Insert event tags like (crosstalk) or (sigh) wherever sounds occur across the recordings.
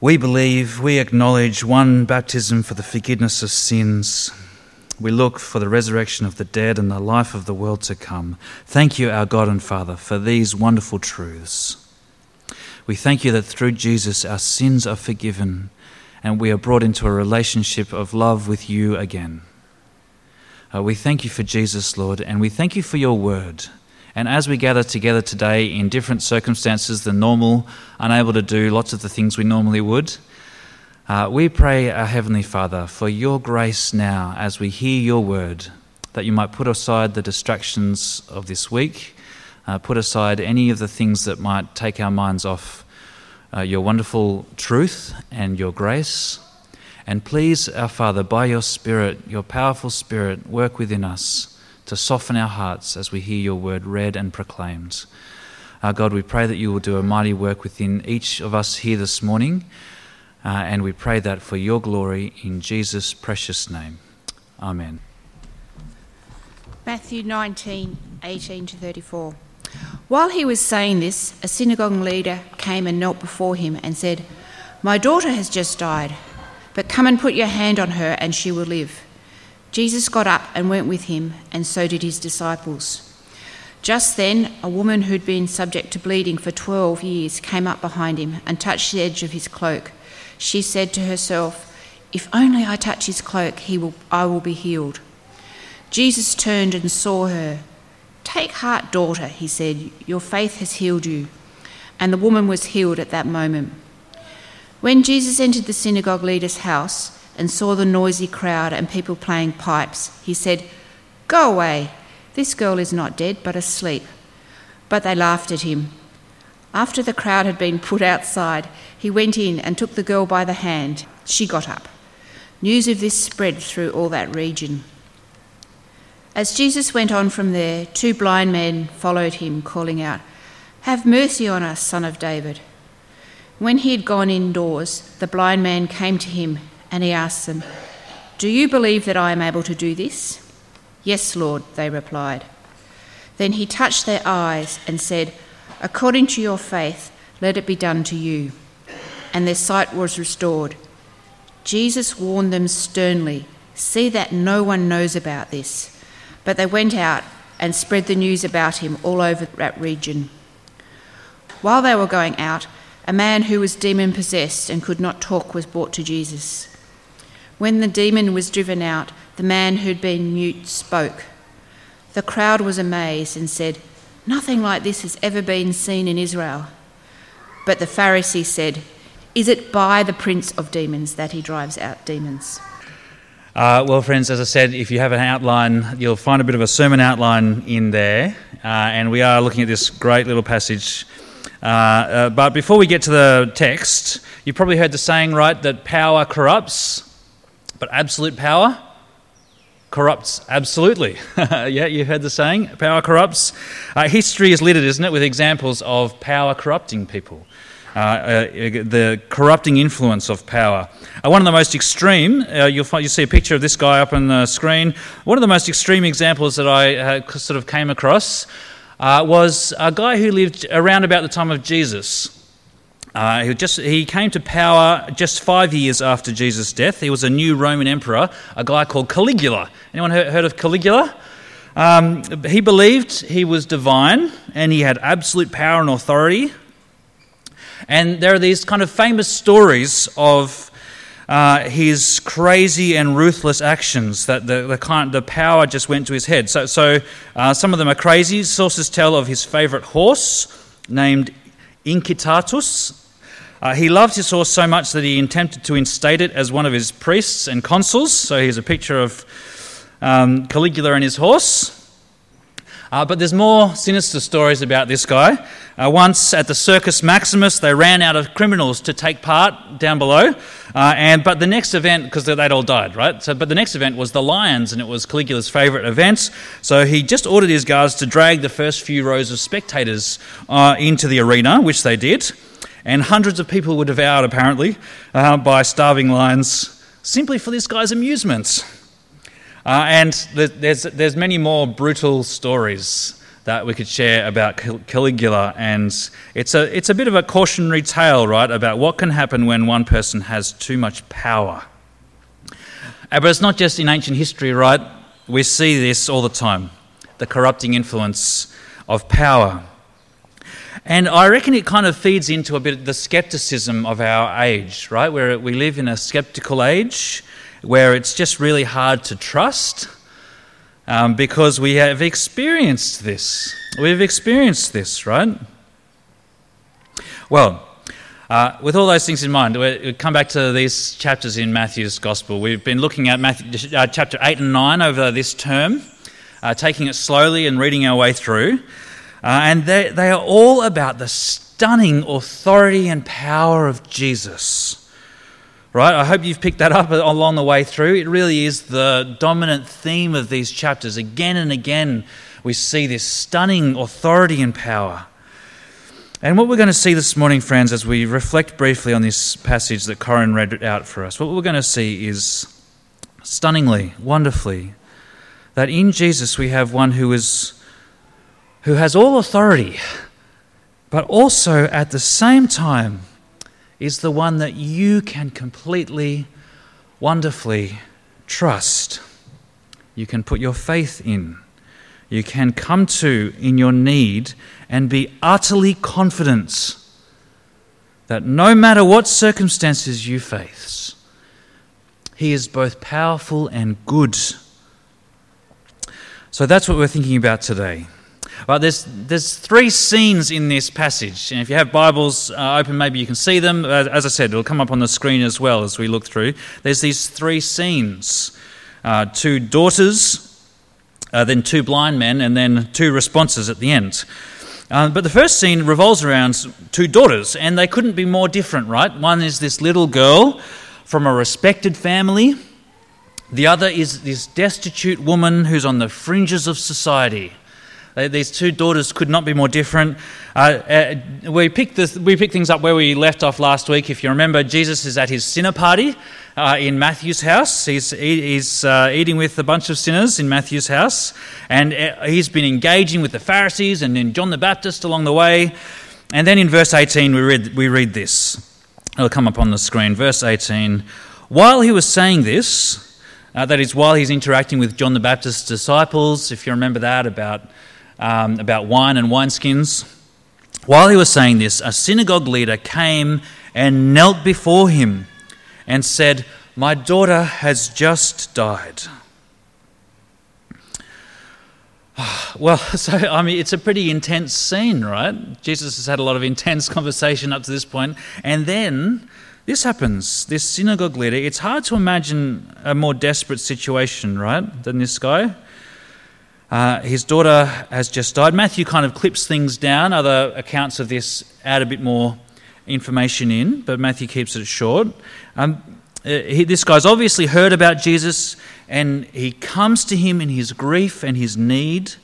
We believe, we acknowledge one baptism for the forgiveness of sins. We look for the resurrection of the dead and the life of the world to come. Thank you, our God and Father, for these wonderful truths. We thank you that through Jesus our sins are forgiven and we are brought into a relationship of love with you again. Uh, we thank you for Jesus, Lord, and we thank you for your word. And as we gather together today in different circumstances than normal, unable to do lots of the things we normally would, uh, we pray, our Heavenly Father, for your grace now as we hear your word, that you might put aside the distractions of this week, uh, put aside any of the things that might take our minds off uh, your wonderful truth and your grace. And please, our Father, by your Spirit, your powerful Spirit, work within us to soften our hearts as we hear your word read and proclaimed. Our God, we pray that you will do a mighty work within each of us here this morning. Uh, and we pray that for your glory in Jesus' precious name. Amen. Matthew 19 18 to 34. While he was saying this, a synagogue leader came and knelt before him and said, My daughter has just died, but come and put your hand on her and she will live. Jesus got up and went with him, and so did his disciples. Just then, a woman who'd been subject to bleeding for 12 years came up behind him and touched the edge of his cloak. She said to herself, If only I touch his cloak, he will, I will be healed. Jesus turned and saw her. Take heart, daughter, he said, your faith has healed you. And the woman was healed at that moment. When Jesus entered the synagogue leader's house and saw the noisy crowd and people playing pipes, he said, Go away, this girl is not dead, but asleep. But they laughed at him. After the crowd had been put outside, he went in and took the girl by the hand. She got up. News of this spread through all that region. As Jesus went on from there, two blind men followed him, calling out, Have mercy on us, son of David. When he had gone indoors, the blind man came to him and he asked them, Do you believe that I am able to do this? Yes, Lord, they replied. Then he touched their eyes and said, According to your faith, let it be done to you. And their sight was restored. Jesus warned them sternly, See that no one knows about this. But they went out and spread the news about him all over that region. While they were going out, a man who was demon possessed and could not talk was brought to Jesus. When the demon was driven out, the man who'd been mute spoke. The crowd was amazed and said, Nothing like this has ever been seen in Israel. But the Pharisee said, Is it by the prince of demons that he drives out demons? Uh, well, friends, as I said, if you have an outline, you'll find a bit of a sermon outline in there. Uh, and we are looking at this great little passage. Uh, uh, but before we get to the text, you've probably heard the saying, right, that power corrupts, but absolute power corrupts absolutely. (laughs) yeah, you heard the saying, power corrupts. Uh, history is littered, isn't it, with examples of power corrupting people. Uh, uh, the corrupting influence of power. Uh, one of the most extreme, uh, you'll, find, you see a picture of this guy up on the screen. One of the most extreme examples that I uh, sort of came across was a guy who lived around about the time of Jesus. He, just, he came to power just five years after Jesus' death. He was a new Roman emperor, a guy called Caligula. Anyone heard, heard of Caligula? Um, he believed he was divine and he had absolute power and authority. And there are these kind of famous stories of uh, his crazy and ruthless actions that the, the, kind, the power just went to his head. So, so uh, some of them are crazy. Sources tell of his favorite horse named Incitatus. Uh, he loved his horse so much that he attempted to instate it as one of his priests and consuls. So here's a picture of um, Caligula and his horse. Uh, but there's more sinister stories about this guy. Uh, once at the Circus Maximus, they ran out of criminals to take part down below. Uh, and but the next event, because they'd all died, right? So, but the next event was the lions, and it was Caligula's favourite event. So he just ordered his guards to drag the first few rows of spectators uh, into the arena, which they did. And hundreds of people were devoured, apparently, uh, by starving lions, simply for this guy's amusement. Uh, and there's, there's many more brutal stories that we could share about Caligula, and it's a it's a bit of a cautionary tale, right, about what can happen when one person has too much power. Uh, but it's not just in ancient history, right? We see this all the time the corrupting influence of power. And I reckon it kind of feeds into a bit of the skepticism of our age, right? Where we live in a skeptical age where it's just really hard to trust um, because we have experienced this. We've experienced this, right? Well, uh, with all those things in mind, we come back to these chapters in Matthew's Gospel. We've been looking at Matthew, uh, chapter 8 and 9 over this term, uh, taking it slowly and reading our way through. Uh, and they, they are all about the stunning authority and power of Jesus. Right? I hope you've picked that up along the way through. It really is the dominant theme of these chapters. Again and again, we see this stunning authority and power. And what we're going to see this morning, friends, as we reflect briefly on this passage that Corin read out for us, what we're going to see is stunningly, wonderfully, that in Jesus we have one who is who has all authority, but also at the same time is the one that you can completely, wonderfully trust. You can put your faith in. You can come to in your need and be utterly confident that no matter what circumstances you face, He is both powerful and good. So that's what we're thinking about today. Well, there's, there's three scenes in this passage. And if you have Bibles uh, open, maybe you can see them. As I said, it'll come up on the screen as well as we look through. There's these three scenes uh, two daughters, uh, then two blind men, and then two responses at the end. Uh, but the first scene revolves around two daughters, and they couldn't be more different, right? One is this little girl from a respected family, the other is this destitute woman who's on the fringes of society. These two daughters could not be more different. Uh, uh, we, picked we picked things up where we left off last week. If you remember, Jesus is at his sinner party uh, in Matthew's house. He's, he's uh, eating with a bunch of sinners in Matthew's house. And uh, he's been engaging with the Pharisees and then John the Baptist along the way. And then in verse 18, we read, we read this. It'll come up on the screen. Verse 18 While he was saying this, uh, that is, while he's interacting with John the Baptist's disciples, if you remember that about um, about wine and wineskins. While he was saying this, a synagogue leader came and knelt before him and said, My daughter has just died. (sighs) Well, (laughs) so I mean, it's a pretty intense scene, right? Jesus has had a lot of intense (laughs) conversation up to this point, and then this happens. This synagogue leader. It's hard to imagine a more desperate situation, right, than this guy. Uh, his daughter has just died. Matthew kind of clips things down. Other accounts of this add a bit more information in, but Matthew keeps it short. Um, uh, he, this guy's obviously heard about Jesus and he comes to him in his grief and his need.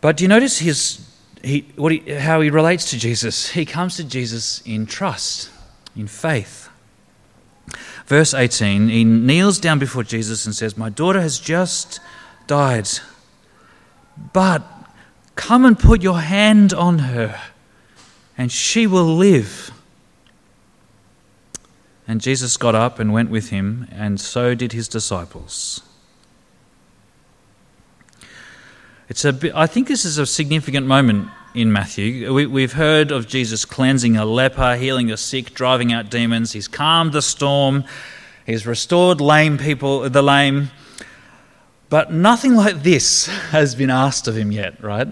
But do you notice his, he, what he, how he relates to Jesus? He comes to Jesus in trust, in faith. Verse 18, he kneels down before Jesus and says, My daughter has just died. But come and put your hand on her, and she will live. And Jesus got up and went with him, and so did his disciples. It's a bit, I think this is a significant moment in Matthew. We, have heard of Jesus cleansing a leper, healing the sick, driving out demons. He's calmed the storm. He's restored lame people, the lame. But nothing like this has been asked of him yet, right?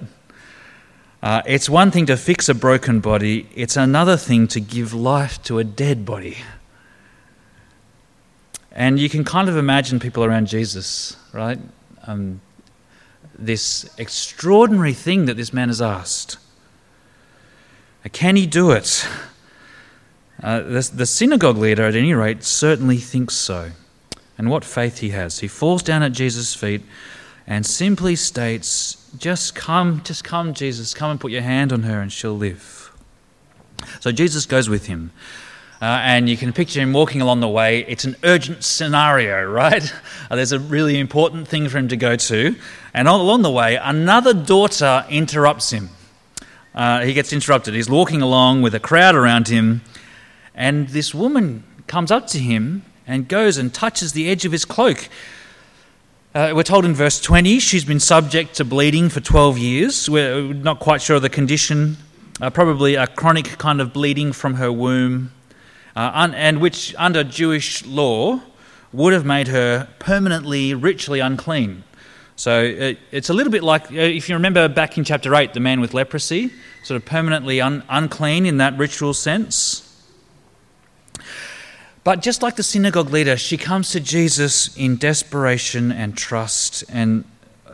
Uh, it's one thing to fix a broken body, it's another thing to give life to a dead body. And you can kind of imagine people around Jesus, right? Um, this extraordinary thing that this man has asked. Uh, can he do it? Uh, the, the synagogue leader, at any rate, certainly thinks so and what faith he has. He falls down at Jesus' feet and simply states, Just come, just come, Jesus, come and put your hand on her and she'll live. So Jesus goes with him. Uh, and you can picture him walking along the way. It's an urgent scenario, (laughs) right? Uh, there's a really important thing for him to go to. And along the way, another daughter interrupts him. Uh, he gets interrupted. He's walking along with a crowd around him, and this woman comes up to him and goes and touches the edge of his cloak. Uh, we're told in verse 20 she's been subject to bleeding for 12 years. We're not quite sure of the condition, uh, probably a chronic kind of bleeding from her womb uh, un- and which, under Jewish law, would have made her permanently ritually unclean. So it, it's a little bit like, uh, if you remember back in chapter 8, the man with leprosy, sort of permanently un- unclean in that ritual sense. But just like the synagogue leader, she comes to Jesus in desperation and trust, and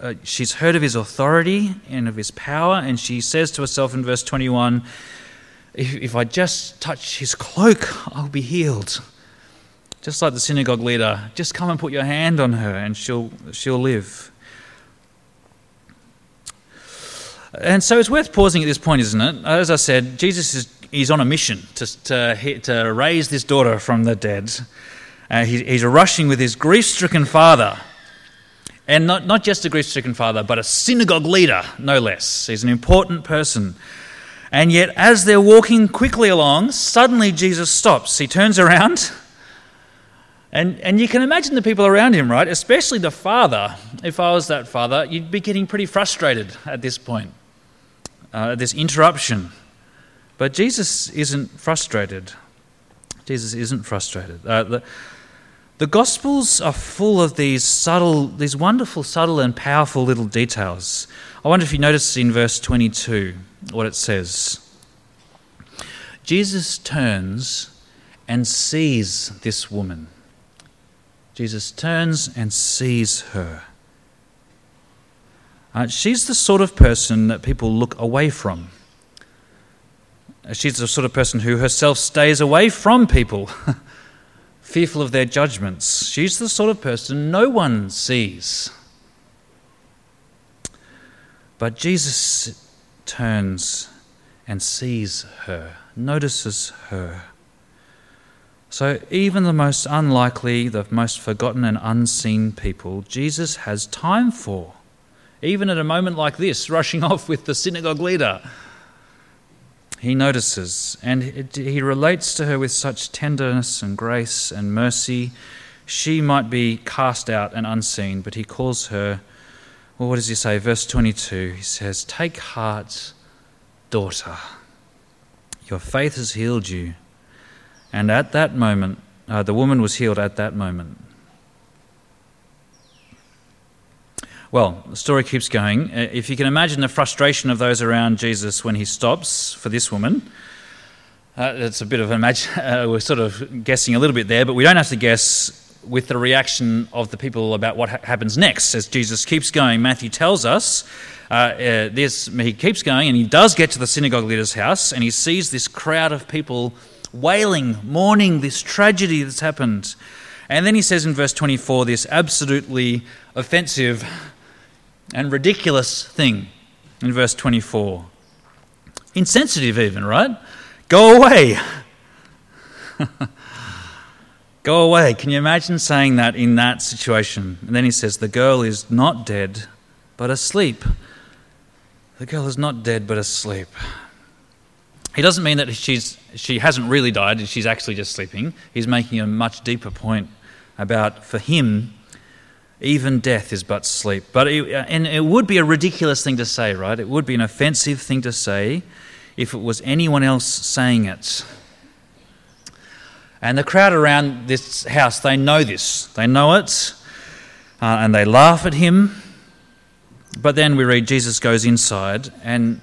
uh, she's heard of his authority and of his power, and she says to herself in verse 21 if, if I just touch his cloak, I'll be healed. Just like the synagogue leader, just come and put your hand on her and she'll, she'll live. And so it's worth pausing at this point, isn't it? As I said, Jesus is he's on a mission to, to, to raise this daughter from the dead. Uh, he, he's rushing with his grief stricken father. And not, not just a grief stricken father, but a synagogue leader, no less. He's an important person. And yet, as they're walking quickly along, suddenly Jesus stops. He turns around, and, and you can imagine the people around him, right? Especially the father. If I was that father, you'd be getting pretty frustrated at this point, uh, this interruption. But Jesus isn't frustrated. Jesus isn't frustrated. Uh, the, the Gospels are full of these subtle, these wonderful, subtle, and powerful little details. I wonder if you notice in verse 22 what it says. Jesus turns and sees this woman. Jesus turns and sees her. Uh, she's the sort of person that people look away from. Uh, she's the sort of person who herself stays away from people, (laughs) fearful of their judgments. She's the sort of person no one sees. But Jesus turns and sees her, notices her. So, even the most unlikely, the most forgotten and unseen people, Jesus has time for. Even at a moment like this, (laughs) rushing off with the synagogue leader, he notices and he relates to her with such tenderness and grace and mercy. She might be cast out and unseen, but he calls her well, what does he say? Verse 22 he says, Take heart, daughter. Your faith has healed you. And at that moment, uh, the woman was healed at that moment. Well, the story keeps going. Uh, if you can imagine the frustration of those around Jesus when he stops for this woman, uh, it's a bit of an imagine. (laughs) Uh, we're sort of guessing a little bit there, but we don't have to guess with the reaction of the people about what ha- happens next as Jesus keeps going. Matthew tells us uh, uh, this, he keeps going and he does get to the synagogue leader's house and he sees this crowd of people wailing, mourning this tragedy that's happened. And then he says in verse 24 this absolutely offensive and ridiculous thing in verse 24. Insensitive, even, right? Go away. (laughs) Go away. Can you imagine saying that in that situation? And then he says, The girl is not dead, but asleep. The girl is not dead, but asleep. He doesn't mean that she's, she hasn't really died, and she's actually just sleeping. He's making a much deeper point about, for him, even death is but sleep. But it, and it would be a ridiculous thing to say, right? It would be an offensive thing to say if it was anyone else saying it. And the crowd around this house, they know this. They know it. Uh, and they laugh at him. But then we read Jesus goes inside, and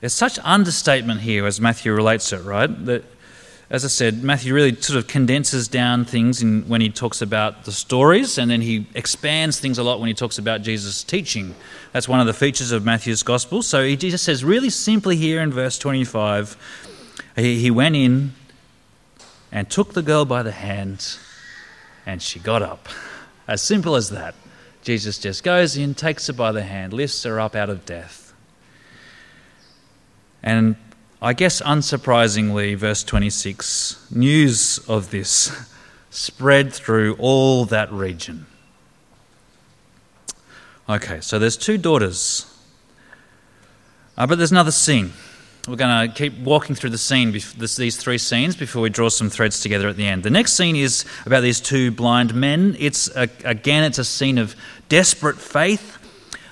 there's such understatement here as Matthew relates it, right? That, as I said, Matthew really sort of condenses down things in, when he talks about the stories, and then he expands things a lot when he talks about Jesus' teaching. That's one of the features of Matthew's gospel. So he just says really simply here in verse 25 he, he went in and took the girl by the hand, and she got up. As simple as that. Jesus just goes in, takes her by the hand, lifts her up out of death. And I guess unsurprisingly, verse 26, news of this spread through all that region. Okay, so there's two daughters. Uh, but there's another scene. We're going to keep walking through the scene, these three scenes, before we draw some threads together at the end. The next scene is about these two blind men. It's a, again, it's a scene of desperate faith.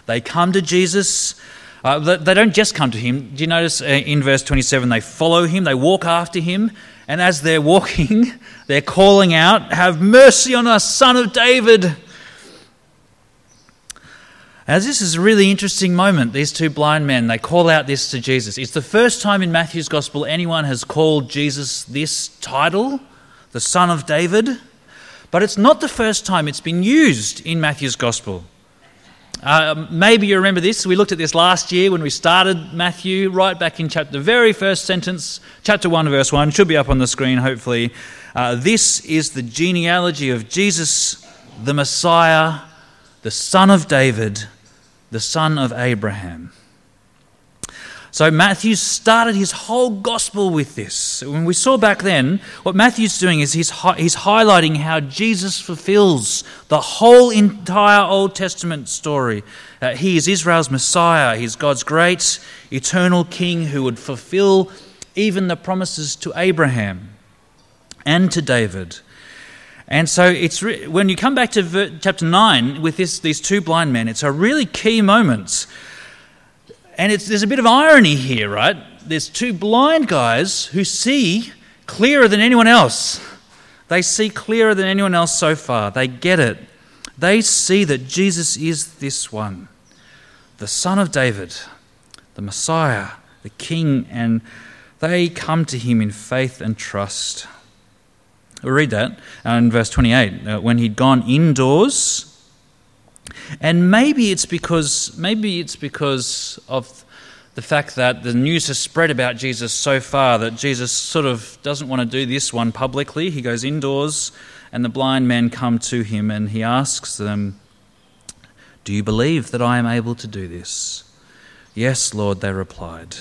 They come to Jesus. Uh, they don't just come to him. Do you notice uh, in verse 27 they follow him, they walk after him, and as they're (laughs) walking, they're calling out, Have mercy on us, son of David! As this is a really interesting moment, these two blind men, they call out this to Jesus. It's the first time in Matthew's Gospel anyone has called Jesus this title, the Son of David. But it's not the first time it's been used in Matthew's Gospel. Uh, maybe you remember this. We looked at this last year when we started Matthew, right back in chapter, the very first sentence, chapter 1, verse 1, should be up on the screen, hopefully. Uh, this is the genealogy of Jesus, the Messiah, the Son of David the son of Abraham. So Matthew started his whole gospel with this. When we saw back then, what Matthew's doing is he's, he's highlighting how Jesus fulfills the whole entire Old Testament story. Uh, he is Israel's Messiah. He's God's great, eternal King who would fulfill even the promises to Abraham and to David. And so it's re- when you come back to ver- chapter 9 with this, these two blind men, it's a really key moment. And there's a bit of irony here, right? There's two blind guys who see clearer than anyone else. They see clearer than anyone else so far. They get it. They see that Jesus is this one, the Son of David, the Messiah, the King, and they come to him in faith and trust. We'll read that uh, in verse 28. Uh, when he'd gone indoors, and maybe it's because maybe it's because of the fact that the news has spread about Jesus so far that Jesus sort of doesn't want to do this one publicly. He goes indoors, and the blind men come to him, and he asks them, "Do you believe that I am able to do this?" Yes, Lord, they replied.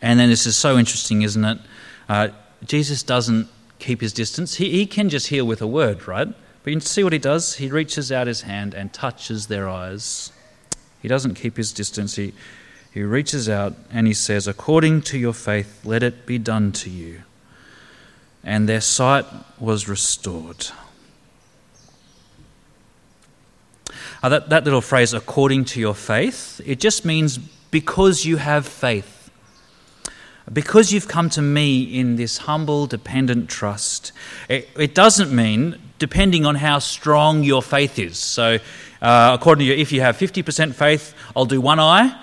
And then this is so interesting, isn't it? Uh, Jesus doesn't keep his distance. He, he can just heal with a word, right? But you see what he does. He reaches out his hand and touches their eyes. He doesn't keep his distance. He, he reaches out and he says, According to your faith, let it be done to you. And their sight was restored. Uh, that, that little phrase, according to your faith, it just means because you have faith. Because you've come to me in this humble, dependent trust, it, it doesn't mean depending on how strong your faith is. So, uh, according to you, if you have 50% faith, I'll do one eye.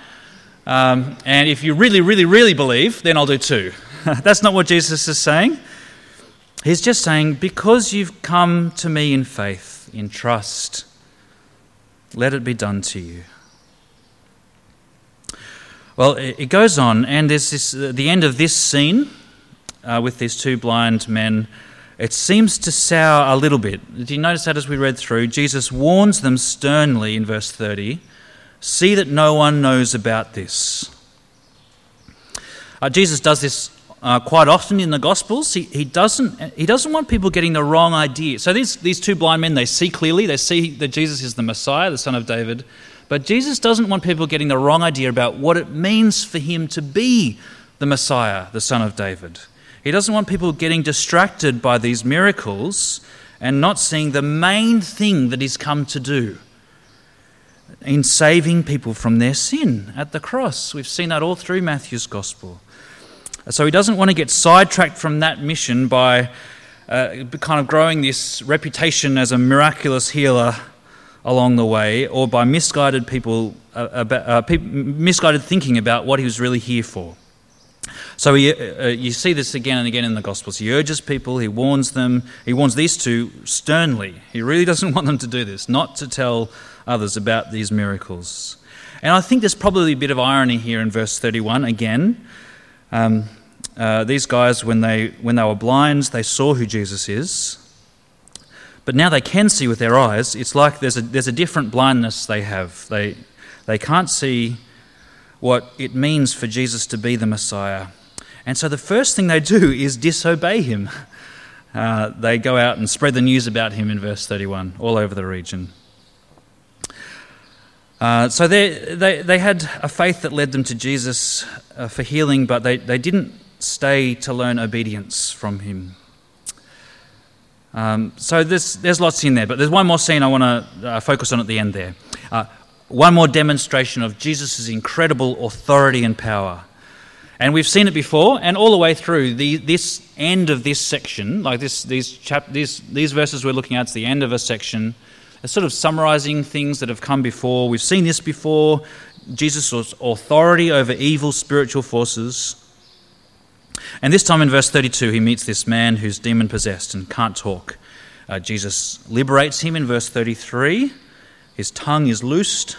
Um, and if you really, really, really believe, then I'll do two. (laughs) That's not what Jesus is saying. He's just saying, because you've come to me in faith, in trust, let it be done to you. Well, it goes on, and there's this, uh, the end of this scene uh, with these two blind men. It seems to sour a little bit. Do you notice that as we read through? Jesus warns them sternly in verse 30 see that no one knows about this. Uh, Jesus does this uh, quite often in the Gospels. He, he, doesn't, he doesn't want people getting the wrong idea. So these, these two blind men, they see clearly, they see that Jesus is the Messiah, the Son of David. But Jesus doesn't want people getting the wrong idea about what it means for him to be the Messiah, the Son of David. He doesn't want people getting distracted by these miracles and not seeing the main thing that he's come to do in saving people from their sin at the cross. We've seen that all through Matthew's gospel. So he doesn't want to get sidetracked from that mission by uh, kind of growing this reputation as a miraculous healer along the way or by misguided people, uh, about, uh, people misguided thinking about what he was really here for. So he, uh, you see this again and again in the Gospels. He urges people, he warns them, he warns these two sternly. He really (laughs) doesn't want them to do this, not to tell others about these miracles. And I think there's probably a bit of irony here in verse 31 again. Um, uh, these guys, when they, when they were blind, they saw who Jesus is. But now they can see with their eyes. It's like there's a, there's a different blindness they have. They, they can't see what it means for Jesus to be the Messiah. And so the first thing they do is disobey him. (laughs) Uh, they go out and spread the news about him in verse 31 all over the region. Uh, so they, they, they had a faith that led them to Jesus uh, for healing, but they, they didn't stay to learn obedience from him. Um, so there's, there's lots in there, but there's one more scene I want to uh, focus on at the end there. One more demonstration of Jesus' incredible authority and power. And we've seen it before, and all the way through the, this end of this section, like this, these, chap, these, these verses we're looking at, it's the end of a section, are sort of summarizing things that have come before. We've seen this before Jesus' authority over evil spiritual forces. And this time in verse 32, he meets this man who's demon possessed and can't talk. Uh, Jesus liberates him in verse 33. His tongue is loosed.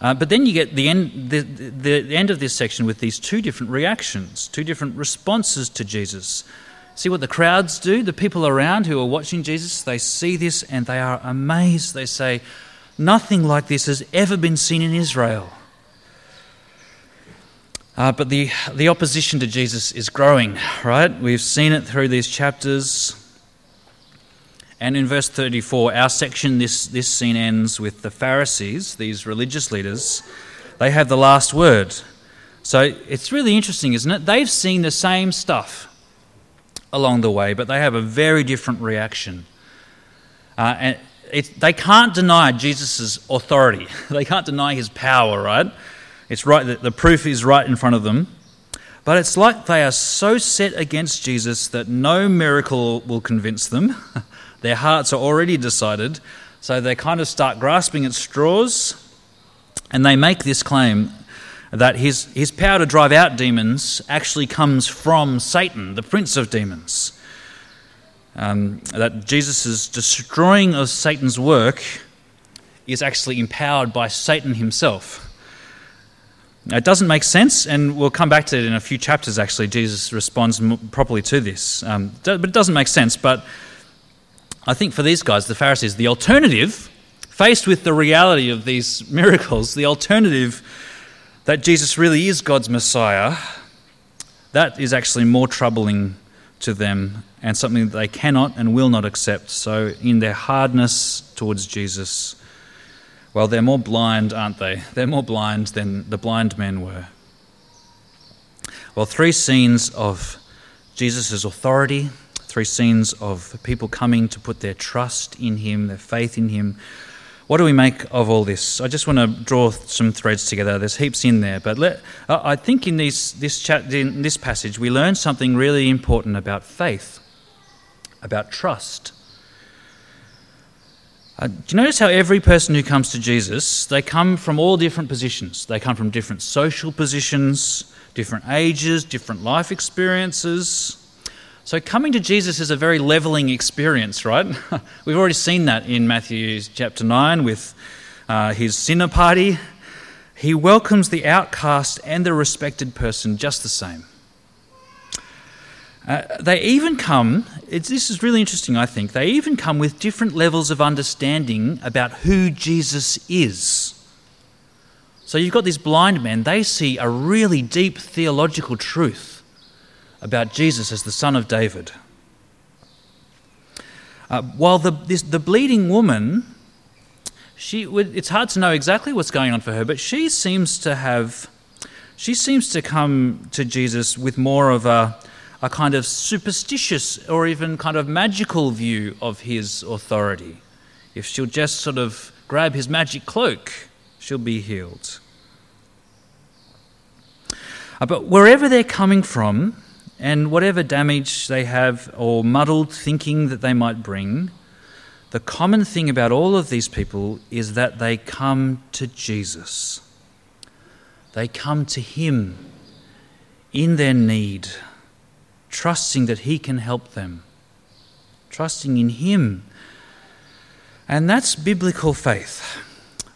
Uh, but then you get the end, the, the, the end of this section with these two different reactions, two different responses to Jesus. See what the crowds do? The people around who are watching Jesus, they see this and they are amazed. They say, Nothing like this has ever been seen in Israel. Uh, but the, the opposition to Jesus is growing, right? We've seen it through these chapters. And in verse 34, our section, this, this scene ends with the Pharisees, these religious leaders, they have the last word. So it's really interesting, isn't it? They've seen the same stuff along the way, but they have a very different reaction. Uh, and it, they can't deny Jesus' authority, (laughs) they can't deny his power, right? It's right that the proof is right in front of them. But it's like they are so set against Jesus that no miracle will convince them. (laughs) Their hearts are already decided, so they kind of start grasping at straws and they make this claim that his, his power to drive out demons actually comes from Satan, the prince of demons. Um, that Jesus' destroying of Satan's work is actually empowered by Satan himself. It doesn't make sense, and we'll come back to it in a few chapters actually. Jesus responds properly to this. Um, but it doesn't make sense. But I think for these guys, the Pharisees, the alternative, faced with the reality of these (laughs) miracles, the alternative that Jesus really is God's Messiah, that is actually more troubling to them and something that they cannot and will not accept. So, in their hardness towards Jesus, well, they're more blind, aren't they? They're more blind than the blind men were. Well, three scenes of Jesus' authority, three scenes of people coming to put their trust in him, their faith in him. What do we make of all this? I just want to draw some threads together. There's heaps in there, but let, I think in this, this, chat, in this passage we learn something really important about faith, about trust. Uh, do you notice how every person who comes to Jesus, they come from all different positions? They come from different social positions, different ages, different life experiences. So coming to Jesus is a very leveling experience, right? (laughs) We've already seen that in Matthew chapter 9 with uh, his sinner party. He welcomes the outcast and the respected person just the same. Uh, they even come, this is really interesting, I think, they even come with different levels of understanding about who Jesus is. So you've got these blind men, they see a really deep theological truth about Jesus as the Son of David. Uh, while the, this, the bleeding woman, she, it's hard to know exactly what's going on for her, but she seems to have, she seems to come to Jesus with more of a, a kind of superstitious or even kind of magical view of his authority. If she'll just sort of grab his magic cloak, she'll be healed. Uh, but wherever they're coming from, and whatever damage they have or muddled thinking that they might bring, the common thing about all of these people is that they come to Jesus. They come to Him in their need trusting that He can help them, trusting in Him. And that's biblical faith.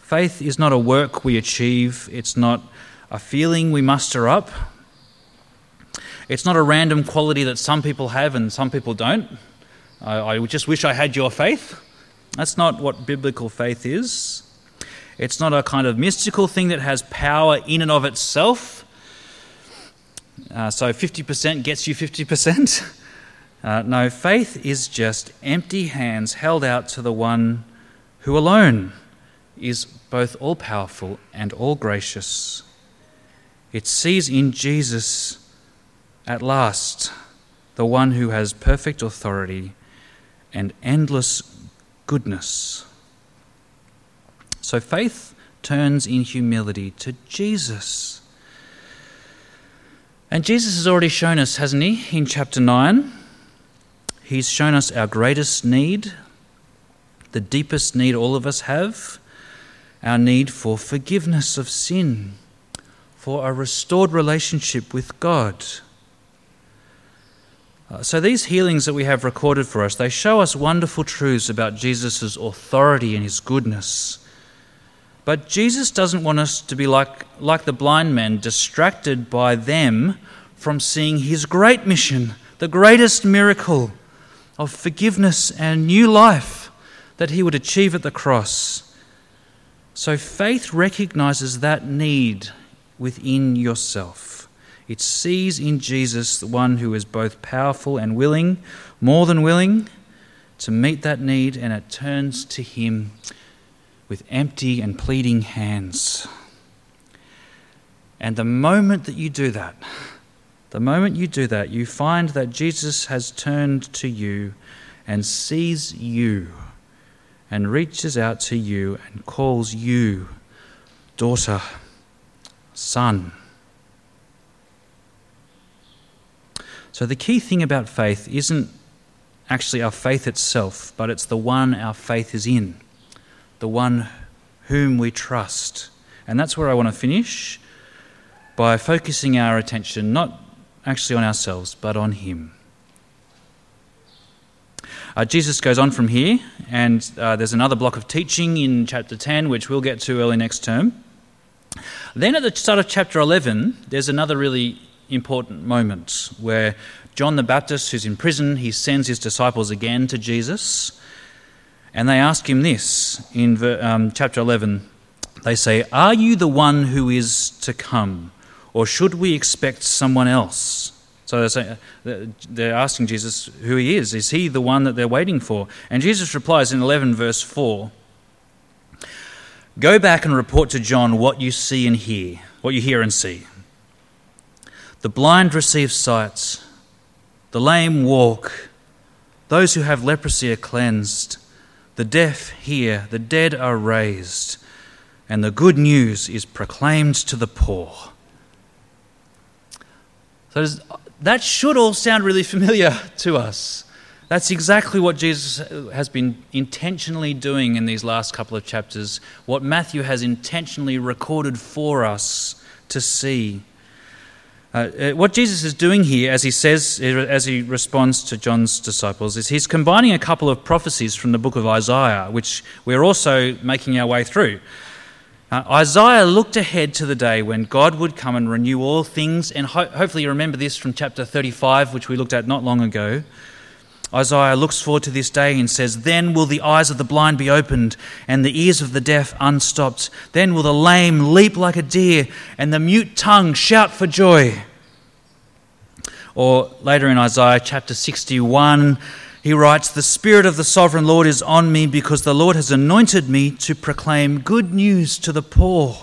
Faith is not a work we achieve, it's not a feeling we muster up. It's not a random quality that some people have and some people don't. I, I just wish I had your faith. That's not what biblical faith is. It's not a kind of mystical thing that has power in and of itself. Uh, so 50% gets you 50%. (laughs) Uh, no, faith is just empty hands held out to the one who alone is both all powerful and all gracious. It sees in Jesus at last the one who has perfect authority and endless goodness. So faith turns in humility to Jesus. And Jesus has already shown us, hasn't he, in chapter 9? He's shown us our greatest need, the deepest need all of us have our need for forgiveness of sin, for a restored relationship with God. Uh, so these healings that we have recorded for us, they show us wonderful truths about Jesus' authority and his goodness. But Jesus doesn't want us to be like, like the blind men, distracted by them from seeing his great mission, the greatest miracle of forgiveness and new life that he would achieve at the cross. So faith recognizes that need within yourself. It sees in Jesus the one who is both powerful and willing, more than willing, to meet that need, and it turns to him with empty and pleading hands. And the moment that you do that, the moment you do that, you find that Jesus has turned to you and sees you and reaches out to you and calls you daughter, son. So, the key thing about faith isn't actually our faith itself, but it's the one our faith is in, the one whom we trust. And that's where I want to finish by focusing our attention not actually on ourselves, but on Him. Uh, Jesus goes on from here, and uh, there's another block of teaching in chapter 10, which we'll get to early next term. Then at the start of chapter 11, there's another really important moments where John the Baptist, who's in prison, he sends his disciples again to Jesus, and they ask him this in um, chapter 11. They say, Are you the one who is to come? Or should we expect someone else? So they're, saying, they're asking Jesus who he is. Is he the one that they're waiting for? And Jesus replies in 11, verse 4 Go back and report to John what you see and hear, what you hear and see. The blind receive sight, the lame walk, those who have leprosy are cleansed, the deaf hear, the dead are raised, and the good news is proclaimed to the poor. So that should all sound really (laughs) familiar to us. That's exactly what Jesus has been intentionally doing in these last couple of chapters, what Matthew has intentionally recorded for us to see. Uh, uh what Jesus is doing here, as he says, as he responds to John's disciples, is he's combining a couple of prophecies from the book of Isaiah, which we're also making our way through. Uh, Isaiah looked ahead to the day when God would come and renew all things, and ho- hopefully you remember this from chapter 35, which we looked at not long ago. Isaiah looks forward to this day and says, Then will the eyes of the blind be opened, and the ears of the deaf unstopped. Then will the lame leap like a deer, and the mute tongue shout for joy. Or later in Isaiah chapter 61, he writes, The Spirit of the Sovereign Lord is on me because the Lord has anointed me to proclaim good news to the poor.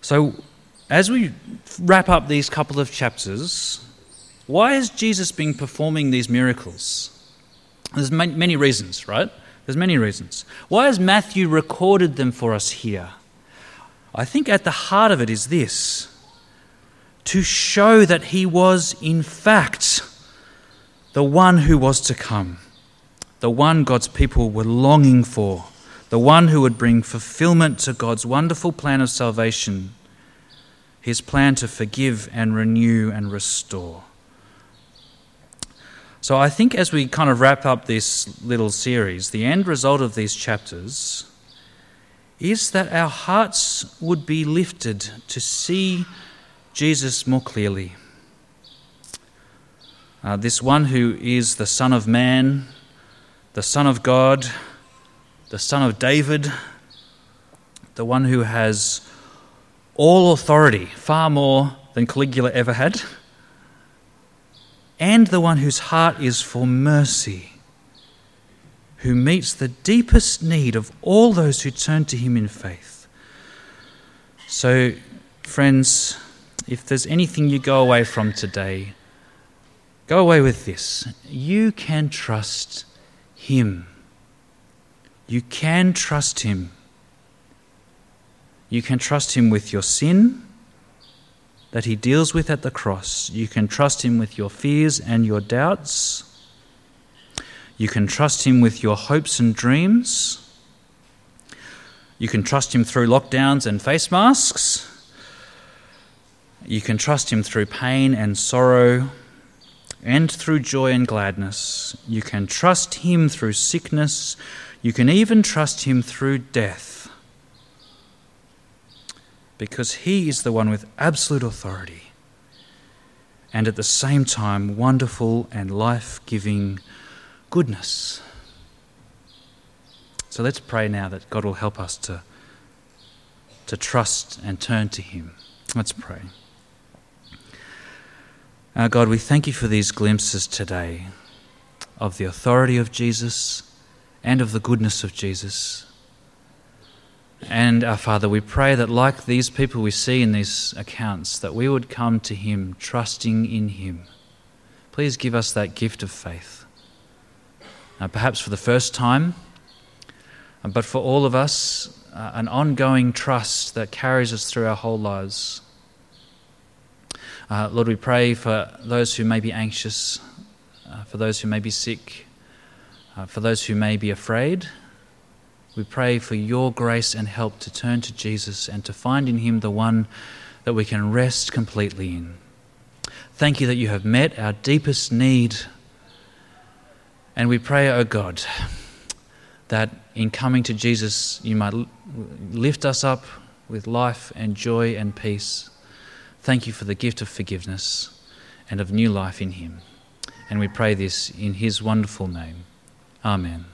So, as we wrap up these couple of chapters, why has Jesus been performing these miracles? There's many reasons, right? There's many reasons. Why has Matthew recorded them for us here? I think at the heart of it is this to show that he was, in fact, the one who was to come, the one God's people were longing for, the one who would bring fulfillment to God's wonderful plan of salvation, his plan to forgive and renew and restore. So I think as we kind of wrap up this little series, the end result of these chapters is that our hearts would be lifted to see Jesus more clearly. Uh, this one who is the Son of Man, the Son of God, the son of David, the one who has all authority, far more than Caligula ever had, and the one whose heart is for mercy, who meets the deepest need of all those who turn to him in faith. So, friends, if there's anything you go away from today, go away with this. You can trust him. You can trust him. You can trust him with your sin that he deals with at the cross. You can trust him with your fears and your doubts. You can trust him with your hopes and dreams. You can trust him through lockdowns and face masks. You can trust him through pain and sorrow and through joy and gladness. You can trust him through sickness. You can even trust him through death because he is the one with absolute authority and at the same time wonderful and life giving goodness. So let's pray now that God will help us to, to trust and turn to him. Let's pray. Our God, we thank you for these glimpses today of the authority of Jesus and of the goodness of Jesus. And our Father, we pray that, like these people we see in these accounts, that we would come to Him trusting in Him. Please give us that gift of faith. Uh, perhaps for the first time, uh, but for all of us, uh, an ongoing trust that carries us through our whole lives. Uh, Lord, we pray for those who may be anxious, uh, for those who may be sick, uh, for those who may be afraid. We pray for your grace and help to turn to Jesus and to find in him the one that we can rest completely in. Thank you that you have met our deepest need. And we pray, O oh God, that in coming to Jesus, you might lift us up with life and joy and peace. Thank you for the gift of forgiveness and of new life in Him. And we pray this in His wonderful name. Amen.